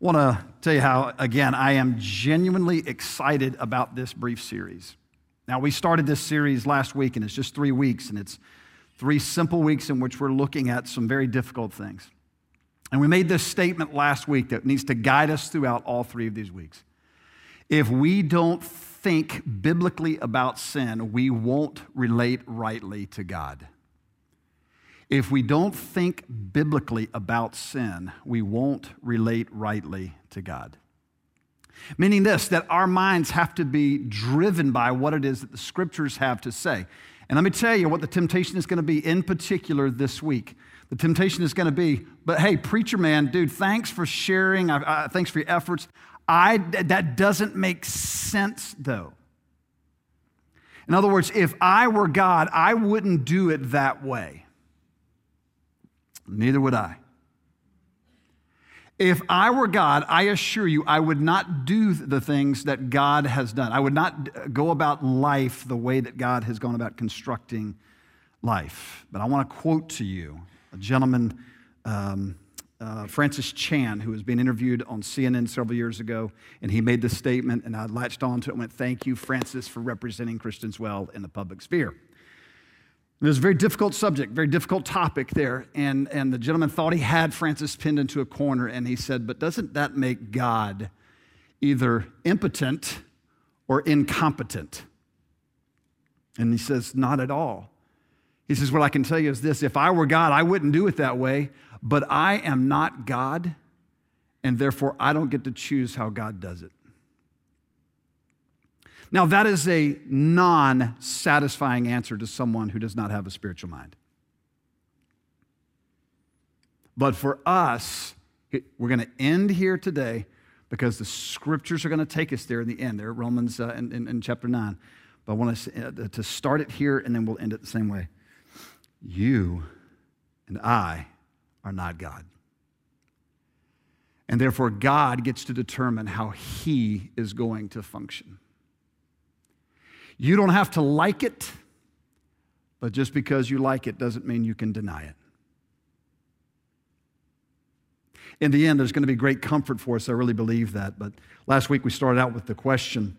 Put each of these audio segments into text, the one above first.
want to tell you how, again, I am genuinely excited about this brief series. Now, we started this series last week, and it's just three weeks, and it's three simple weeks in which we're looking at some very difficult things. And we made this statement last week that needs to guide us throughout all three of these weeks. If we don't think biblically about sin, we won't relate rightly to God. If we don't think biblically about sin, we won't relate rightly to God. Meaning this, that our minds have to be driven by what it is that the scriptures have to say. And let me tell you what the temptation is going to be in particular this week. The temptation is going to be, but hey, preacher man, dude, thanks for sharing. I, I, thanks for your efforts. I, that doesn't make sense though. In other words, if I were God, I wouldn't do it that way. Neither would I. If I were God, I assure you, I would not do the things that God has done. I would not go about life the way that God has gone about constructing life. But I want to quote to you a gentleman, um, uh, Francis Chan, who was being interviewed on CNN several years ago, and he made this statement, and I latched onto it and went, Thank you, Francis, for representing Christians well in the public sphere. It was a very difficult subject, very difficult topic there. And, and the gentleman thought he had Francis pinned into a corner, and he said, But doesn't that make God either impotent or incompetent? And he says, Not at all. He says, What I can tell you is this if I were God, I wouldn't do it that way, but I am not God, and therefore I don't get to choose how God does it. Now, that is a non satisfying answer to someone who does not have a spiritual mind. But for us, we're going to end here today because the scriptures are going to take us there in the end, there, Romans uh, in, in, in, chapter 9. But I want to, uh, to start it here and then we'll end it the same way. You and I are not God. And therefore, God gets to determine how He is going to function. You don't have to like it, but just because you like it doesn't mean you can deny it. In the end, there's going to be great comfort for us. I really believe that. But last week we started out with the question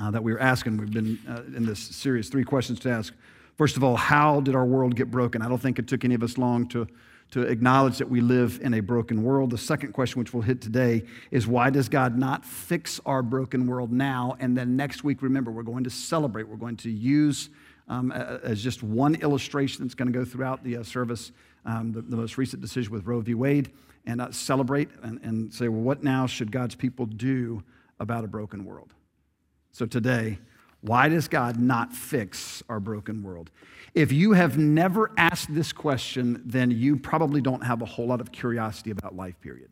uh, that we were asking. We've been uh, in this series, three questions to ask. First of all, how did our world get broken? I don't think it took any of us long to to acknowledge that we live in a broken world. The second question, which we'll hit today, is why does God not fix our broken world now? And then next week, remember, we're going to celebrate. We're going to use um, as just one illustration that's going to go throughout the uh, service um, the, the, most recent decision with Roe v. Wade and uh, celebrate and, and say, well, what now should God's people do about a broken world? So today, why does God not fix our broken world? If you have never asked this question, then you probably don't have a whole lot of curiosity about life, period.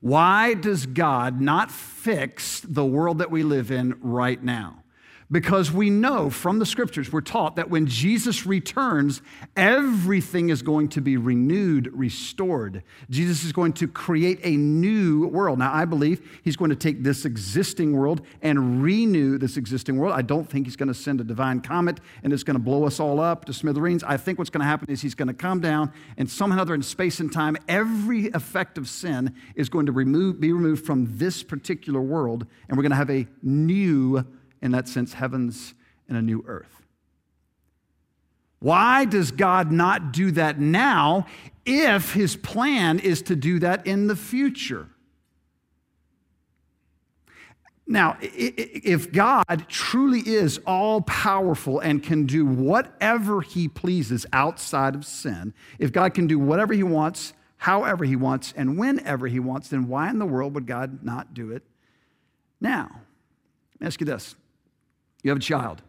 Why does God not fix the world that we live in right now? Because we know from the scriptures, we're taught that when Jesus returns, everything is going to be renewed, restored. Jesus is going to create a new world. Now, I believe he's going to take this existing world and renew this existing world. I don't think he's going to send a divine comet and it's going to blow us all up to smithereens. I think what's going to happen is he's going to come down and somehow other in space and time, every effect of sin is going to remove, be removed from this particular world, and we're going to have a new in that sense, heavens and a new earth. Why does God not do that now if his plan is to do that in the future? Now, if God truly is all powerful and can do whatever he pleases outside of sin, if God can do whatever he wants, however he wants, and whenever he wants, then why in the world would God not do it now? Let me ask you this you have a child,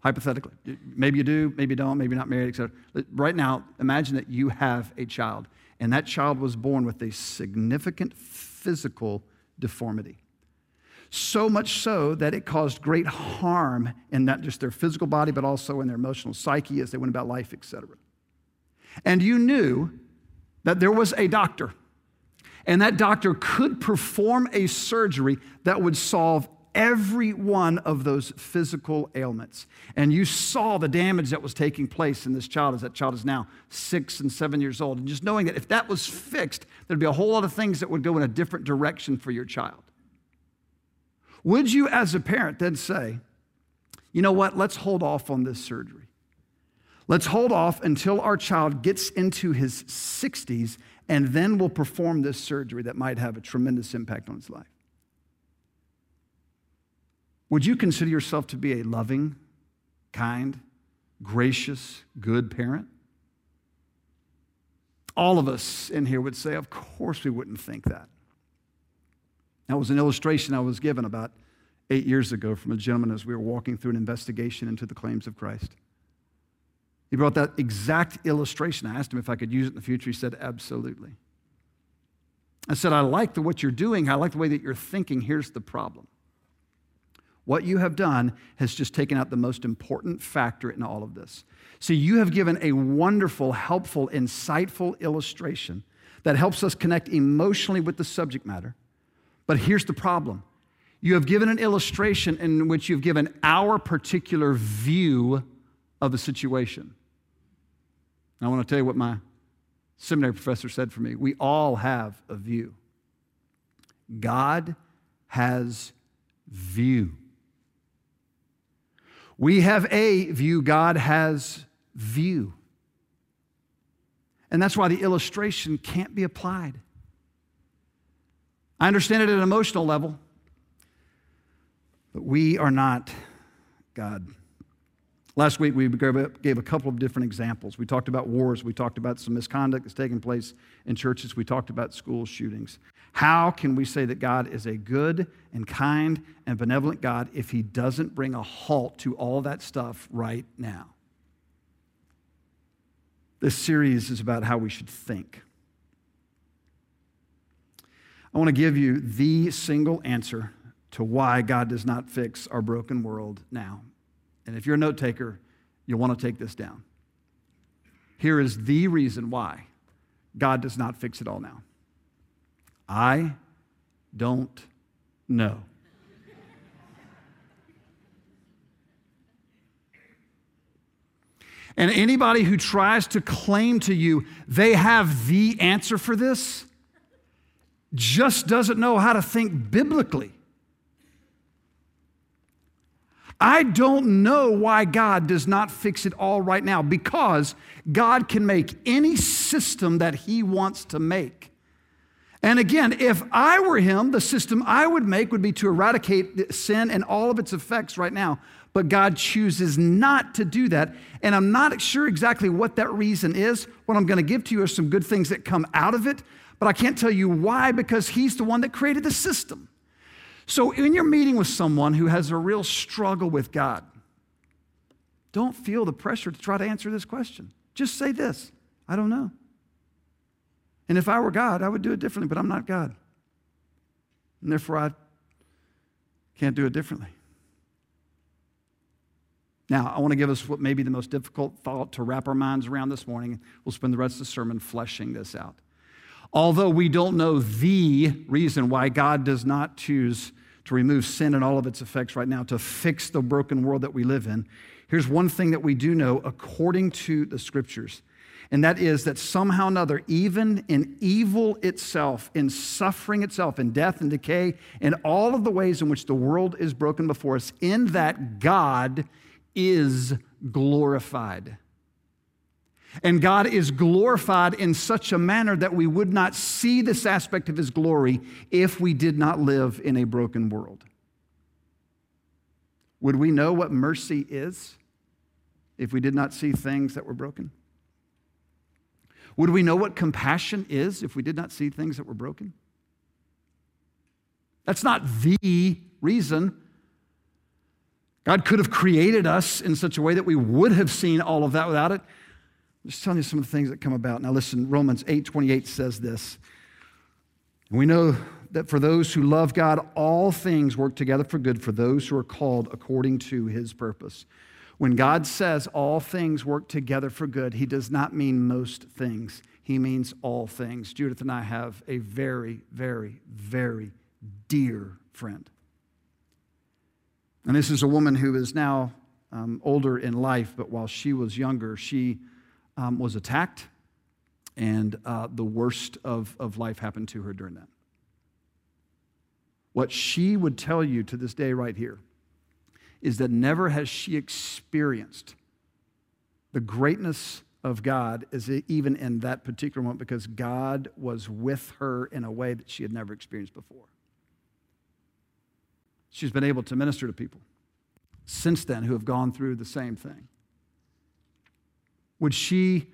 hypothetically. Maybe you do, maybe you don't, maybe you're not married, etc. Right now, imagine that you have a child, and that child was born with a significant physical deformity. So much so that it caused great harm in not just their physical body, but also in their emotional psyche as they went about life, etc. And you knew that there was a doctor, and that doctor could perform a surgery that would solve every one of those physical ailments. And you saw the damage that was taking place in this child as that child is now six and seven years old. And just knowing that if that was fixed, there'd be a whole lot of things that would go in a different direction for your child. Would you, as a parent, then say, you know what, let's hold off on this surgery? Let's hold off until our child gets into his 60s, and then we'll perform this surgery that might have a tremendous impact on his life. Would you consider yourself to be a loving, kind, gracious, good parent? All of us in here would say, Of course, we wouldn't think that. That was an illustration I was given about eight years ago from a gentleman as we were walking through an investigation into the claims of Christ. He brought that exact illustration. I asked him if I could use it in the future. He said, Absolutely. I said, I like the, what you're doing. I like the way that you're thinking. Here's the problem. What you have done has just taken out the most important factor in all of this. See, you have given a wonderful, helpful, insightful illustration that helps us connect emotionally with the subject matter. But here's the problem you have given an illustration in which you've given our particular view of the situation. I want to tell you what my seminary professor said for me. We all have a view. God has view. We have a view, God has view. And that's why the illustration can't be applied. I understand it at an emotional level, but we are not God. Last week, we gave a couple of different examples. We talked about wars. We talked about some misconduct that's taking place in churches. We talked about school shootings. How can we say that God is a good and kind and benevolent God if He doesn't bring a halt to all that stuff right now? This series is about how we should think. I want to give you the single answer to why God does not fix our broken world now. And if you're a note taker, you'll want to take this down. Here is the reason why God does not fix it all now. I don't know. And anybody who tries to claim to you they have the answer for this just doesn't know how to think biblically. I don't know why God does not fix it all right now because God can make any system that He wants to make. And again, if I were Him, the system I would make would be to eradicate sin and all of its effects right now. But God chooses not to do that. And I'm not sure exactly what that reason is. What I'm going to give to you are some good things that come out of it, but I can't tell you why because He's the one that created the system. So, in your meeting with someone who has a real struggle with God, don't feel the pressure to try to answer this question. Just say this I don't know. And if I were God, I would do it differently, but I'm not God. And therefore, I can't do it differently. Now, I want to give us what may be the most difficult thought to wrap our minds around this morning. We'll spend the rest of the sermon fleshing this out. Although we don't know the reason why God does not choose to remove sin and all of its effects right now, to fix the broken world that we live in, here's one thing that we do know according to the scriptures. And that is that somehow or another, even in evil itself, in suffering itself, in death and decay, in all of the ways in which the world is broken before us, in that God is glorified. And God is glorified in such a manner that we would not see this aspect of his glory if we did not live in a broken world. Would we know what mercy is if we did not see things that were broken? Would we know what compassion is if we did not see things that were broken? That's not the reason. God could have created us in such a way that we would have seen all of that without it. I'm just telling you some of the things that come about. Now listen, Romans 8 28 says this. We know that for those who love God, all things work together for good for those who are called according to his purpose. When God says all things work together for good, he does not mean most things. He means all things. Judith and I have a very, very, very dear friend. And this is a woman who is now um, older in life, but while she was younger, she um, was attacked, and uh, the worst of, of life happened to her during that. What she would tell you to this day, right here, is that never has she experienced the greatness of God as even in that particular moment because God was with her in a way that she had never experienced before. She's been able to minister to people since then who have gone through the same thing. Would she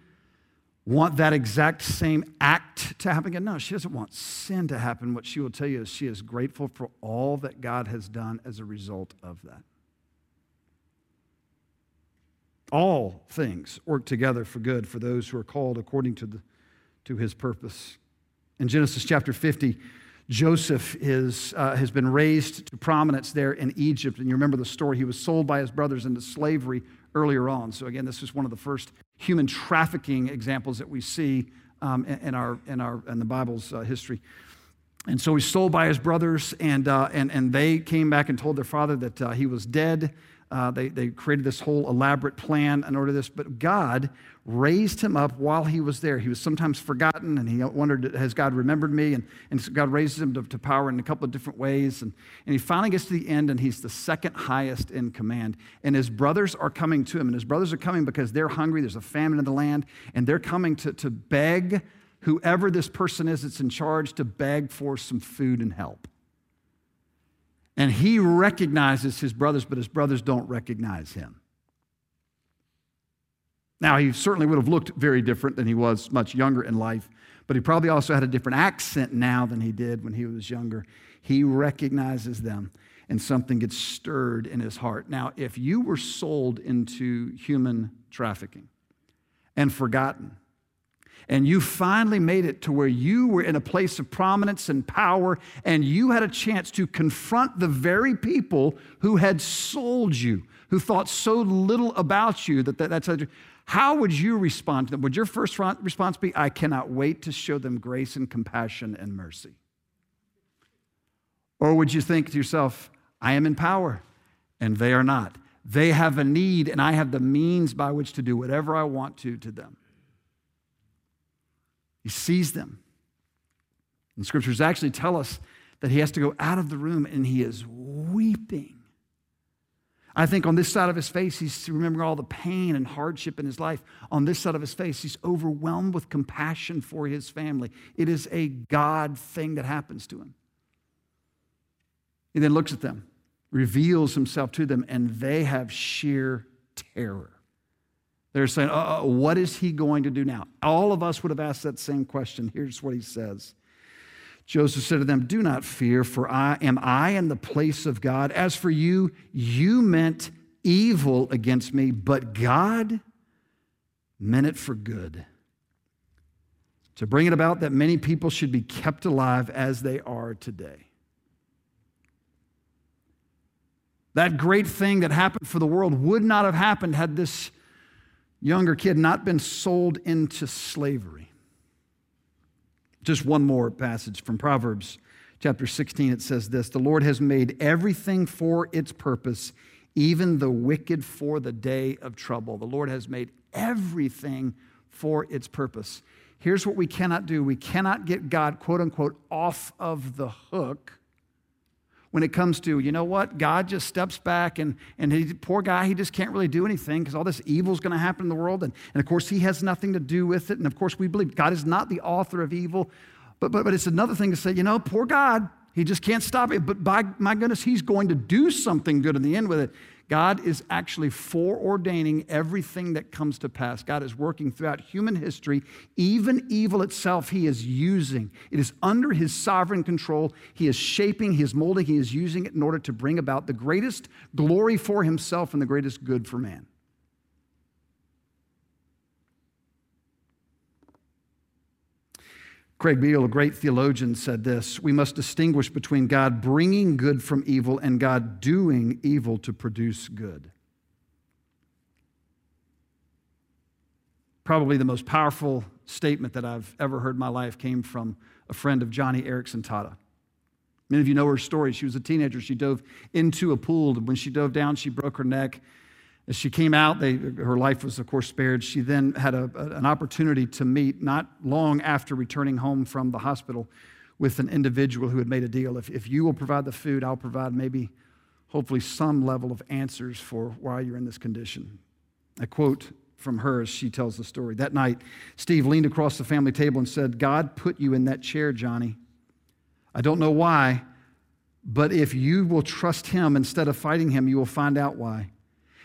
want that exact same act to happen again? No, she doesn't want sin to happen. What she will tell you is she is grateful for all that God has done as a result of that. All things work together for good for those who are called according to, the, to his purpose. In Genesis chapter 50, Joseph is, uh, has been raised to prominence there in Egypt. And you remember the story. He was sold by his brothers into slavery earlier on. So, again, this is one of the first human trafficking examples that we see um, in, our, in, our, in the Bible's uh, history. And so he's sold by his brothers, and, uh, and, and they came back and told their father that uh, he was dead. Uh, they, they created this whole elaborate plan in order to this, but God raised him up while he was there. He was sometimes forgotten, and he wondered, Has God remembered me? And, and God raises him to, to power in a couple of different ways. And, and he finally gets to the end, and he's the second highest in command. And his brothers are coming to him, and his brothers are coming because they're hungry. There's a famine in the land, and they're coming to, to beg whoever this person is that's in charge to beg for some food and help. And he recognizes his brothers, but his brothers don't recognize him. Now, he certainly would have looked very different than he was much younger in life, but he probably also had a different accent now than he did when he was younger. He recognizes them, and something gets stirred in his heart. Now, if you were sold into human trafficking and forgotten, and you finally made it to where you were in a place of prominence and power, and you had a chance to confront the very people who had sold you, who thought so little about you that, that that's how would you respond to them? Would your first response be, I cannot wait to show them grace and compassion and mercy? Or would you think to yourself, I am in power and they are not? They have a need and I have the means by which to do whatever I want to to them. Sees them. And scriptures actually tell us that he has to go out of the room and he is weeping. I think on this side of his face, he's remembering all the pain and hardship in his life. On this side of his face, he's overwhelmed with compassion for his family. It is a God thing that happens to him. He then looks at them, reveals himself to them, and they have sheer terror. They're saying, uh, What is he going to do now? All of us would have asked that same question. Here's what he says Joseph said to them, Do not fear, for I am I in the place of God. As for you, you meant evil against me, but God meant it for good. To bring it about that many people should be kept alive as they are today. That great thing that happened for the world would not have happened had this younger kid not been sold into slavery. Just one more passage from Proverbs chapter 16. It says this The Lord has made everything for its purpose, even the wicked for the day of trouble. The Lord has made everything for its purpose. Here's what we cannot do we cannot get God, quote unquote, off of the hook when it comes to, you know what, God just steps back and, and he, poor guy, he just can't really do anything because all this evil is going to happen in the world. And, and of course, he has nothing to do with it. And of course, we believe God is not the author of evil. But, but, but it's another thing to say, you know, poor God, he just can't stop it. But by my goodness, he's going to do something good in the end with it. God is actually foreordaining everything that comes to pass. God is working throughout human history. Even evil itself, He is using. It is under His sovereign control. He is shaping, He is molding, He is using it in order to bring about the greatest glory for Himself and the greatest good for man. Craig Beale, a great theologian, said this We must distinguish between God bringing good from evil and God doing evil to produce good. Probably the most powerful statement that I've ever heard in my life came from a friend of Joni Eareckson Tada. Many of you know her story. She was a teenager. She dove into a pool. and When she dove down, she broke her neck. As she came out, they, her life was, of course, spared. She then had a, an opportunity to meet, not long after returning home from the hospital, with an individual who had made a deal. If, if you will provide the food, I'll provide maybe, hopefully, some level of answers for why you're in this condition. A quote from her as she tells the story. That night, Steve leaned across the family table and said, God put you in that chair, Joni. I don't know why, but if you will trust him instead of fighting him, you will find out why.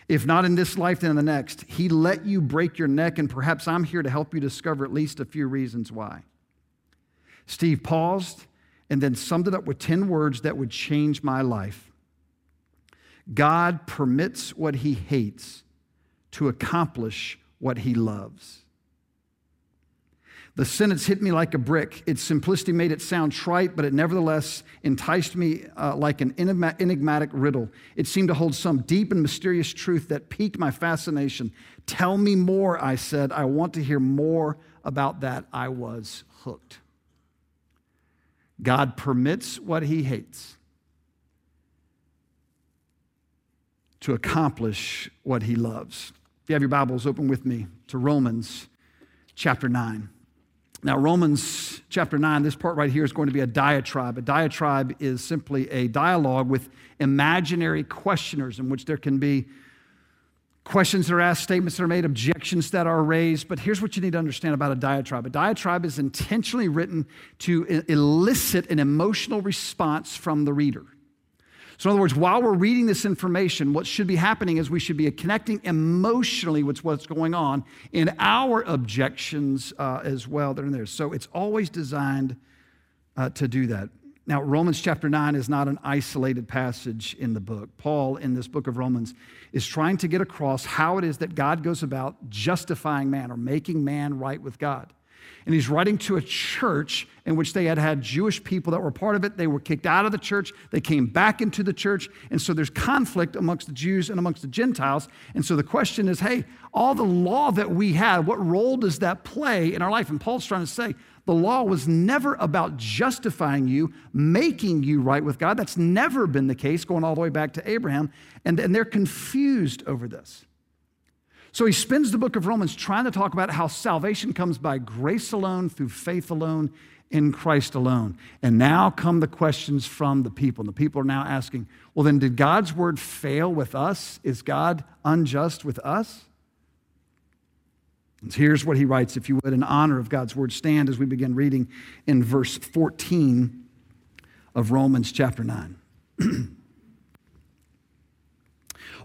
If not in this life, then in the next. He let you break your neck, and perhaps I'm here to help you discover at least a few reasons why. Steve paused and then summed it up with 10 words that would change my life. God permits what he hates to accomplish what he loves. The sentence hit me like a brick. Its simplicity made it sound trite, but it nevertheless enticed me uh, like an enigmatic riddle. It seemed to hold some deep and mysterious truth that piqued my fascination. Tell me more, I said. I want to hear more about that. I was hooked. God permits what he hates to accomplish what he loves. If you have your Bibles, open with me to Romans chapter 9. Now, Romans chapter 9, this part right here is going to be a diatribe. A diatribe is simply a dialogue with imaginary questioners in which there can be questions that are asked, statements that are made, objections that are raised. But here's what you need to understand about a diatribe a diatribe is intentionally written to elicit an emotional response from the reader. So, in other words, while we're reading this information, what should be happening is we should be connecting emotionally with what's going on in our objections uh, as well that are in there. So, it's always designed uh, to do that. Now, Romans chapter 9 is not an isolated passage in the book. Paul, in this book of Romans, is trying to get across how it is that God goes about justifying man or making man right with God. And he's writing to a church in which they had had Jewish people that were part of it. They were kicked out of the church. They came back into the church. And so there's conflict amongst the Jews and amongst the Gentiles. And so the question is hey, all the law that we had, what role does that play in our life? And Paul's trying to say, the law was never about justifying you, making you right with God. That's never been the case, going all the way back to Abraham. And, and they're confused over this. So he spends the book of Romans trying to talk about how salvation comes by grace alone, through faith alone, in Christ alone. And now come the questions from the people. And the people are now asking, well, then, did God's word fail with us? Is God unjust with us? And here's what he writes, if you would, in honor of God's word. Stand as we begin reading in verse 14 of Romans chapter 9.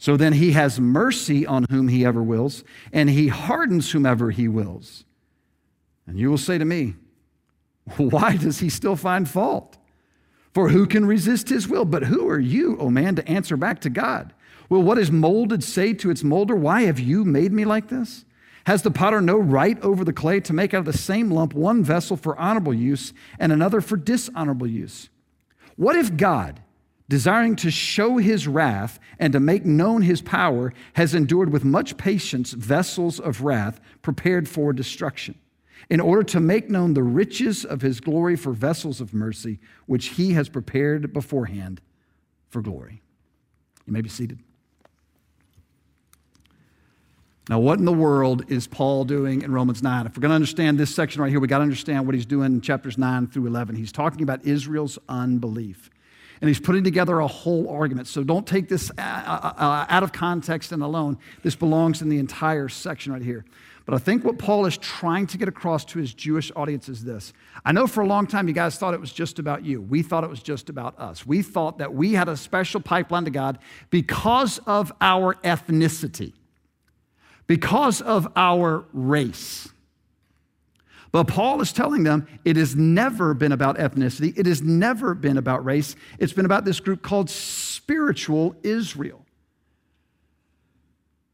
So then he has mercy on whom he ever wills, and he hardens whomever he wills. And you will say to me, Why does he still find fault? For who can resist his will? But who are you, O oh man, to answer back to God? Will what is molded say to its molder, Why have you made me like this? Has the potter no right over the clay to make out of the same lump one vessel for honorable use and another for dishonorable use? What if God, desiring to show his wrath and to make known his power, has endured with much patience vessels of wrath prepared for destruction, in order to make known the riches of his glory for vessels of mercy, which he has prepared beforehand for glory. You may be seated. Now, what in the world is Paul doing in Romans 9? If we're going to understand this section right here, we got to understand what he's doing in chapters 9 through 11. He's talking about Israel's unbelief and he's putting together a whole argument. So don't take this uh, uh, uh, out of context and alone. This belongs in the entire section right here. But I think what Paul is trying to get across to his Jewish audience is this. I know for a long time you guys thought it was just about you. We thought it was just about us. We thought that we had a special pipeline to God because of our ethnicity, because of our race. But Paul is telling them it has never been about ethnicity, it has never been about race. It's been about this group called spiritual Israel.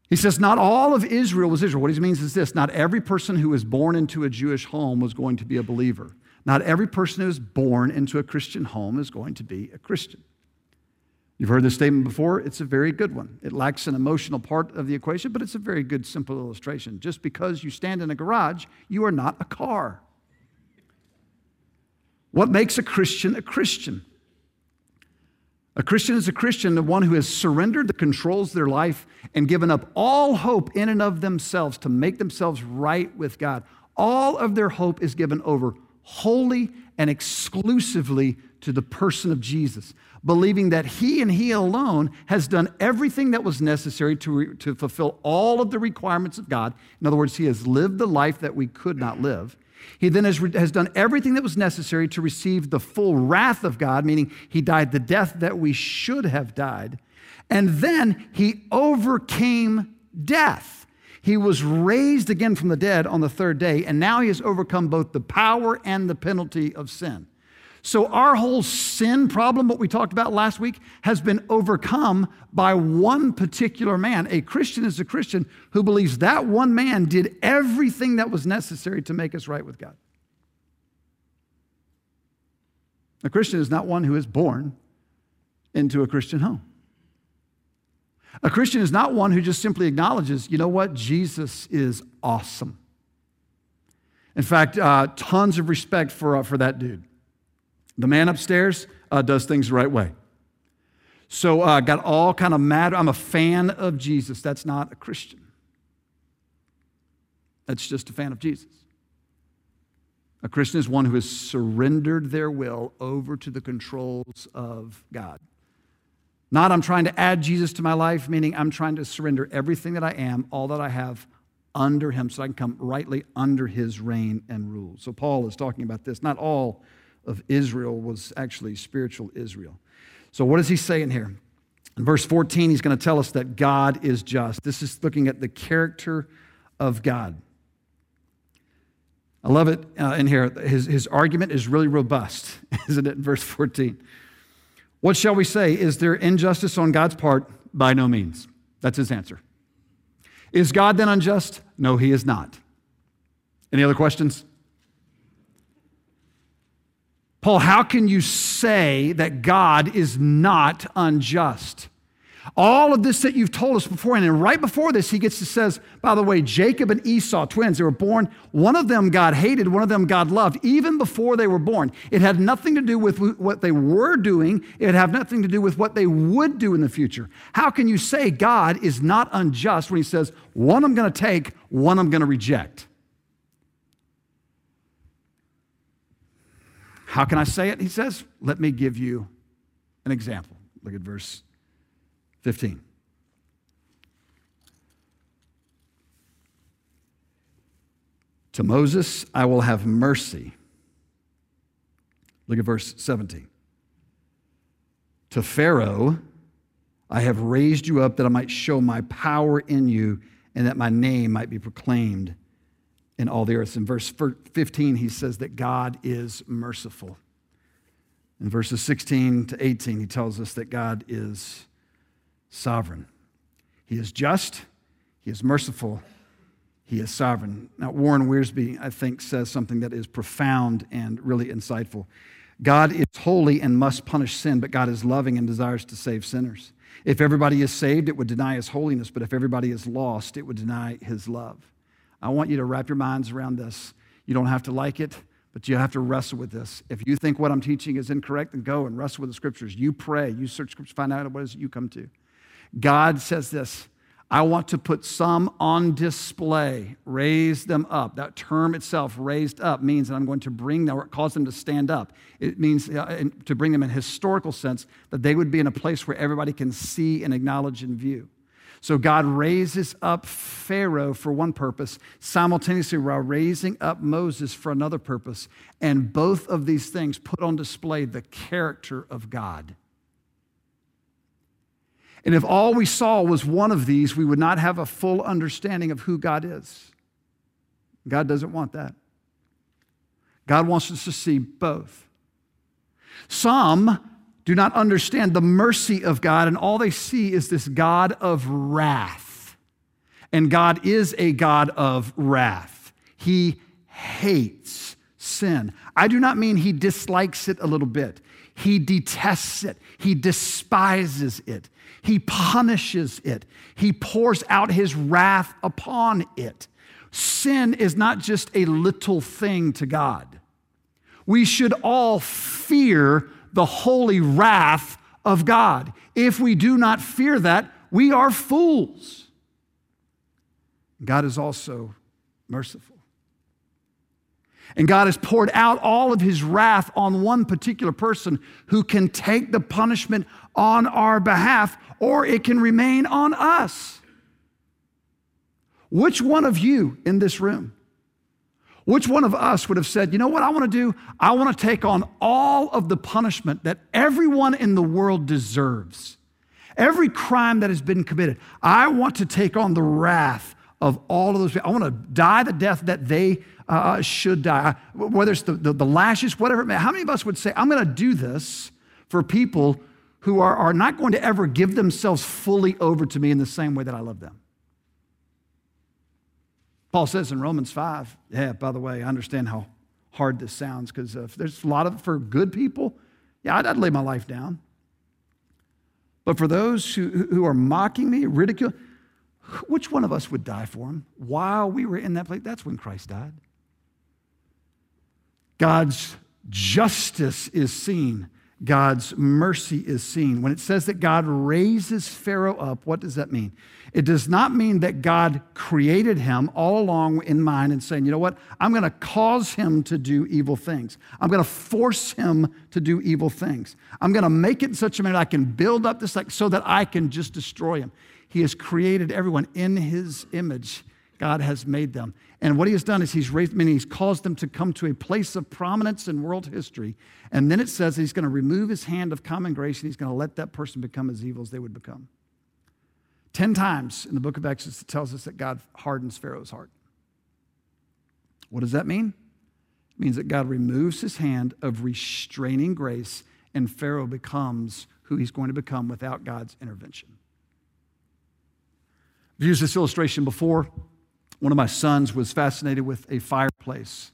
He says, Not all of Israel was Israel. What he means is this not every person who was born into a Jewish home was going to be a believer. Not every person who is born into a Christian home is going to be a Christian. You've heard this statement before. It's a very good one. It lacks an emotional part of the equation, but it's a very good, simple illustration. Just because you stand in a garage, you are not a car. What makes a Christian a Christian? A Christian is a Christian, the one who has surrendered the controls of their life and given up all hope in and of themselves to make themselves right with God. All of their hope is given over wholly and exclusively to the person of Jesus believing that he and he alone has done everything that was necessary to, re- to fulfill all of the requirements of God. In other words, he has lived the life that we could not live. He then has, re- has done everything that was necessary to receive the full wrath of God, meaning he died the death that we should have died. And then he overcame death. He was raised again from the dead on the third day, and now he has overcome both the power and the penalty of sin. So, our whole sin problem, what we talked about last week, has been overcome by one particular man. A Christian is a Christian who believes that one man did everything that was necessary to make us right with God. A Christian is not one who is born into a Christian home. A Christian is not one who just simply acknowledges, you know what, Jesus is awesome. In fact, uh, tons of respect for, uh, for that dude. The man upstairs uh, does things the right way. So uh, got all kind of mad. I'm a fan of Jesus. That's not a Christian. That's just a fan of Jesus. A Christian is one who has surrendered their will over to the controls of God. Not I'm trying to add Jesus to my life, meaning I'm trying to surrender everything that I am, all that I have, under Him so I can come rightly under His reign and rule. So Paul is talking about this. Not all of Israel was actually spiritual Israel. So, what is he saying here? In verse 14, he's going to tell us that God is just. This is looking at the character of God. I love it uh, in here. His, his argument is really robust, isn't it? In verse 14. What shall we say? Is there injustice on God's part? By no means. That's his answer. Is God then unjust? No, he is not. Any other questions? Paul, how can you say that God is not unjust? All of this that you've told us before, and right before this, he gets to says, by the way, Jacob and Esau, twins, they were born. One of them God hated, one of them God loved, even before they were born. It had nothing to do with what they were doing, it had nothing to do with what they would do in the future. How can you say God is not unjust when he says, one I'm going to take, one I'm going to reject? How can I say it? He says, Let me give you an example. Look at verse 15. To Moses, I will have mercy. Look at verse 17. To Pharaoh, I have raised you up that I might show my power in you and that my name might be proclaimed in all the earth. In verse 15, he says that God is merciful. In verses 16 to 18, he tells us that God is sovereign. He is just, he is merciful, he is sovereign. Now, Warren Wiersbe, I think, says something that is profound and really insightful. God is holy and must punish sin, but God is loving and desires to save sinners. If everybody is saved, it would deny his holiness, but if everybody is lost, it would deny his love. I want you to wrap your minds around this. You don't have to like it, but you have to wrestle with this. If you think what I'm teaching is incorrect, then go and wrestle with the scriptures. You pray, you search scriptures, find out what it is you come to. God says this I want to put some on display, raise them up. That term itself, raised up, means that I'm going to bring them, or cause them to stand up. It means uh, to bring them in historical sense, that they would be in a place where everybody can see and acknowledge and view. So God raises up Pharaoh for one purpose, simultaneously while raising up Moses for another purpose. And both of these things put on display the character of God. And if all we saw was one of these, we would not have a full understanding of who God is. God doesn't want that. God wants us to see both. Some do not understand the mercy of God, and all they see is this God of wrath. And God is a God of wrath. He hates sin. I do not mean he dislikes it a little bit, he detests it, he despises it, he punishes it, he pours out his wrath upon it. Sin is not just a little thing to God. We should all fear the holy wrath of God. If we do not fear that, we are fools. God is also merciful. And God has poured out all of his wrath on one particular person who can take the punishment on our behalf, or it can remain on us. Which one of you in this room which one of us would have said, you know what I want to do? I want to take on all of the punishment that everyone in the world deserves. Every crime that has been committed. I want to take on the wrath of all of those people. I want to die the death that they uh, should die, whether it's the, the, the lashes, whatever it may. How many of us would say, I'm going to do this for people who are, are not going to ever give themselves fully over to me in the same way that I love them? Paul says in Romans 5, yeah, by the way, I understand how hard this sounds because there's a lot of for good people, yeah, I'd, I'd, lay my life down. But for those who, who are mocking me, ridicule, which one of us would die for him while we were in that place? That's when Christ died. God's justice is seen God's mercy is seen. When it says that God raises Pharaoh up, what does that mean? It does not mean that God created him all along in mind and saying, you know what, I'm going to cause him to do evil things. I'm going to force him to do evil things. I'm going to make it in such a manner I can build up this like so that I can just destroy him. He has created everyone in his image. God has made them. And what he has done is he's raised, meaning he's caused them to come to a place of prominence in world history. And then it says he's going to remove his hand of common grace and he's going to let that person become as evil as they would become. Ten times in the book of Exodus, it tells us that God hardens Pharaoh's heart. What does that mean? It means that God removes his hand of restraining grace and Pharaoh becomes who he's going to become without God's intervention. I've used this illustration before. One of my sons was fascinated with a fireplace.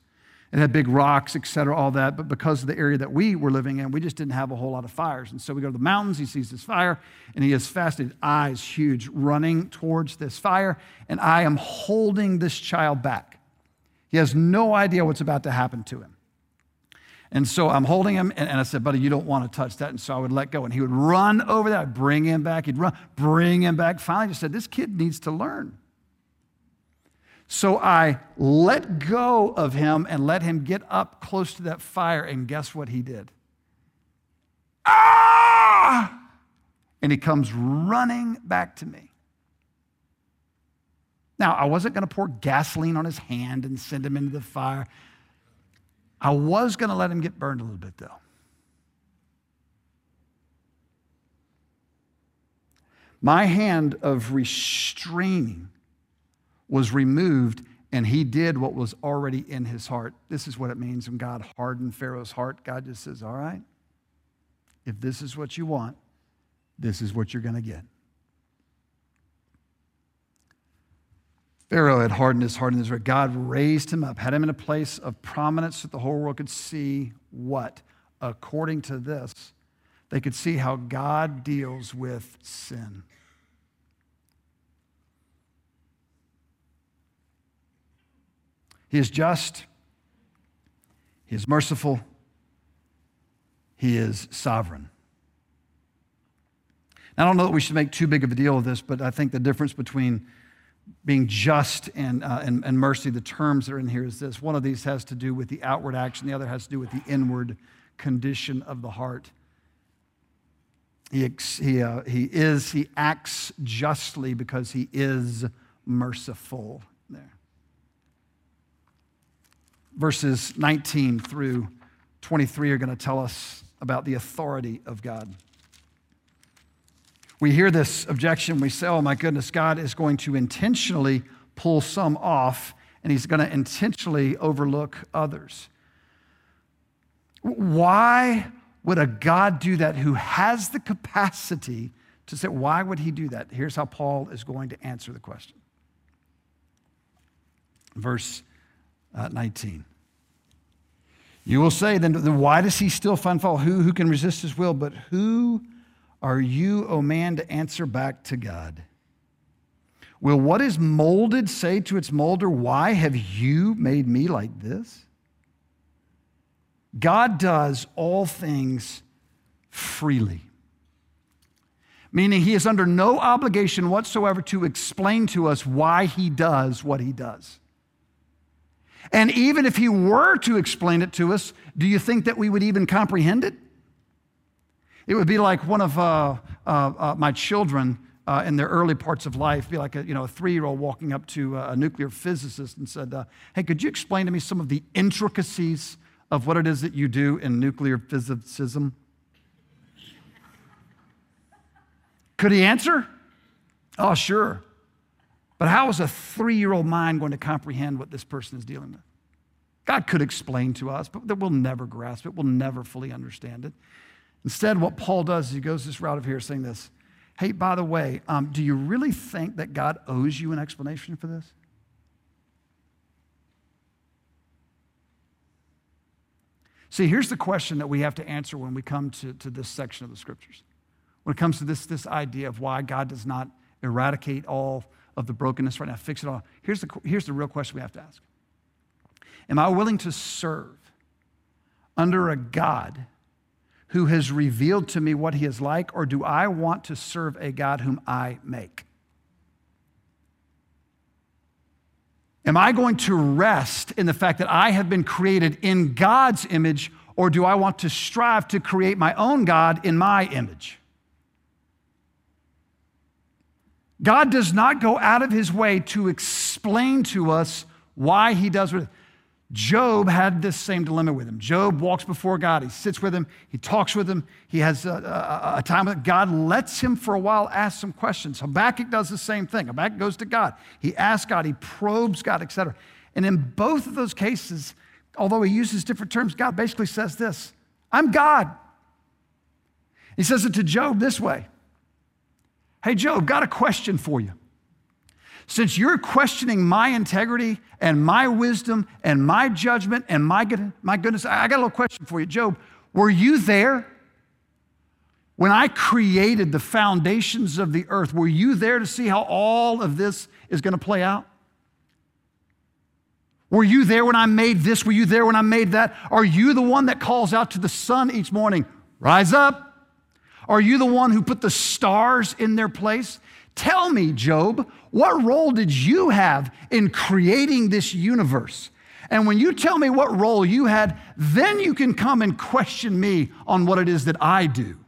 It had big rocks, et cetera, all that. But because of the area that we were living in, we just didn't have a whole lot of fires. And so we go to the mountains, he sees this fire, and he has fascinated, eyes huge, running towards this fire. And I am holding this child back. He has no idea what's about to happen to him. And so I'm holding him, and, and, I said, buddy, you don't want to touch that. And so I would let go. And he would run over there, I'd bring him back, he'd run, bring him back. Finally, I just said, this kid needs to learn. So I let go of him and let him get up close to that fire, and guess what he did? Ah! And he comes running back to me. Now, I wasn't going to pour gasoline on his hand and send him into the fire. I was going to let him get burned a little bit, though. My hand of restraining was removed and he did what was already in his heart. This is what it means when God hardened Pharaoh's heart. God just says, All right, if this is what you want, this is what you're going to get. Pharaoh had hardened his heart in Israel. God raised him up, had him in a place of prominence that the whole world could see what? According to this, they could see how God deals with sin. He is just, He is merciful, He is sovereign. I don't know that we should make too big of a deal of this, but I think the difference between being just and, uh, and, and, mercy, the terms that are in here is this. One of these has to do with the outward action, the other has to do with the inward condition of the heart. He, he, uh, he is, he acts justly because he is merciful. There verses 19 through 23 are going to tell us about the authority of God. We hear this objection, we say, oh my goodness, God is going to intentionally pull some off, and he's going to intentionally overlook others. Why would a God do that who has the capacity to say, why would he do that? Here's how Paul is going to answer the question. Verse uh, 19. You will say, then, then why does he still find fault? Who, who can resist his will? But who are you, O oh man, to answer back to God? Will what is molded say to its molder, Why have you made me like this? God does all things freely, meaning he is under no obligation whatsoever to explain to us why he does what he does. And even if he were to explain it to us, do you think that we would even comprehend it? It would be like one of uh, uh, uh, my children uh, in their early parts of life, be like a, you know, a three-year-old walking up to a nuclear physicist and said, uh, hey, could you explain to me some of the intricacies of what it is that you do in nuclear physicism? Could he answer? Oh, sure. But how is a three year old mind going to comprehend what this person is dealing with? God could explain to us, but we'll never grasp it. We'll never fully understand it. Instead, what Paul does is he goes this route of here saying this Hey, by the way, um, do you really think that God owes you an explanation for this? See, here's the question that we have to answer when we come to, to this section of the scriptures. When it comes to this, this idea of why God does not eradicate all of the brokenness right now, fix it all. Here's the, here's the real question we have to ask Am I willing to serve under a God who has revealed to me what he is like, or do I want to serve a God whom I make? Am I going to rest in the fact that I have been created in God's image, or do I want to strive to create my own God in my image? God does not go out of his way to explain to us why he does what. Job had this same dilemma with him. Job walks before God. He sits with him. He talks with him. He has a, a, a time that God lets him for a while ask some questions. Habakkuk does the same thing. Habakkuk goes to God. He asks God. He probes God, etc. And in both of those cases, although he uses different terms, God basically says this I'm God. He says it to Job this way Hey, Job, got a question for you. Since you're questioning my integrity and my wisdom and my judgment and my, good, my goodness, I got a little question for you. Job, were you there when I created the foundations of the earth? Were you there to see how all of this is going to play out? Were you there when I made this? Were you there when I made that? Are you the one that calls out to the sun each morning, rise up? Are you the one who put the stars in their place? Tell me, Job, what role did you have in creating this universe? And when you tell me what role you had, then you can come and question me on what it is that I do.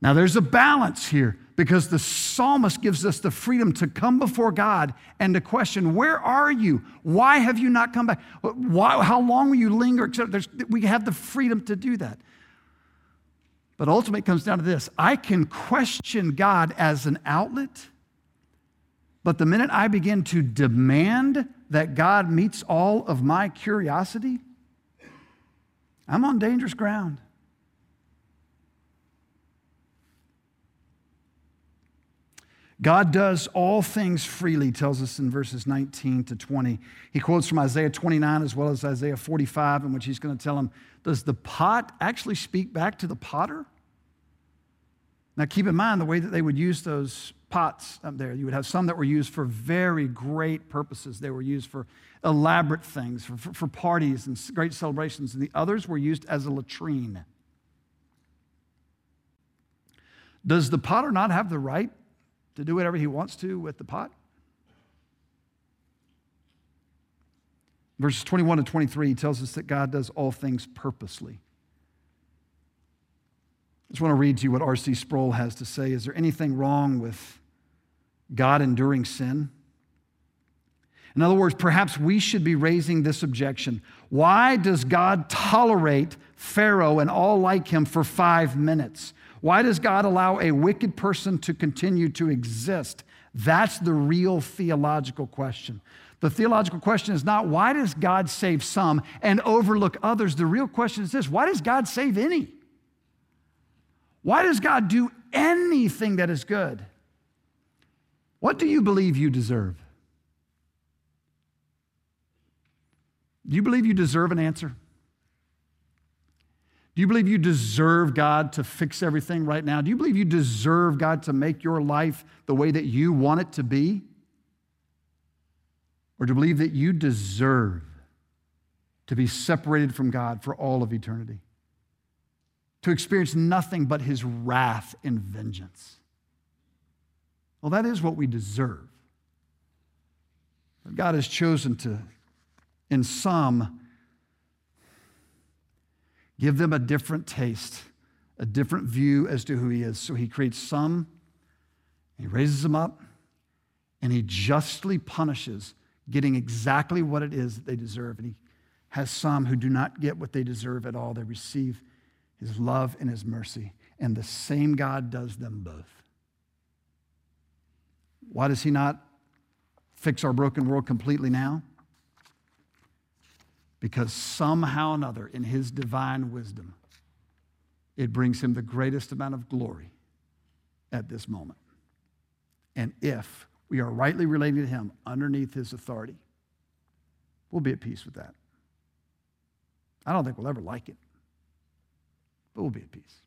Now, there's a balance here because the psalmist gives us the freedom to come before God and to question, Where are you? Why have you not come back? Why, how long will you linger? we have the freedom to do that. But ultimately, it comes down to this I can question God as an outlet, but the minute I begin to demand that God meets all of my curiosity, I'm on dangerous ground. God does all things freely, tells us in verses 19 to 20. He quotes from Isaiah 29 as well as Isaiah 45, in which he's going to tell him, Does the pot actually speak back to the potter? Now, keep in mind the way that they would use those pots up there. You would have some that were used for very great purposes, they were used for elaborate things, for, for, for parties and great celebrations, and the others were used as a latrine. Does the potter not have the right to do whatever he wants to with the pot? Verses 21 to 23 tells us that God does all things purposely. I just want to read to you what R.C. Sproul has to say. Is there anything wrong with God enduring sin? In other words, perhaps we should be raising this objection. Why does God tolerate Pharaoh and all like him for five minutes? Why does God allow a wicked person to continue to exist? That's the real theological question. The theological question is not why does God save some and overlook others? The real question is this why does God save any? Why does God do anything that is good? What do you believe you deserve? Do you believe you deserve an answer? Do you believe you deserve God to fix everything right now? Do you believe you deserve God to make your life the way that you want it to be? Or do you believe that you deserve to be separated from God for all of eternity? To experience nothing but his wrath and vengeance? Well, that is what we deserve. But God has chosen to, in some, give them a different taste, a different view as to who He is. So He creates some, He raises them up, and He justly punishes, getting exactly what it is that they deserve. And He has some who do not get what they deserve at all. They receive His love and His mercy. And the same God does them both. Why does He not fix our broken world completely now? Because somehow or another, in his divine wisdom, it brings him the greatest amount of glory at this moment. And if we are rightly relating to him underneath his authority, we'll be at peace with that. I don't think we'll ever like it, but we'll be at peace.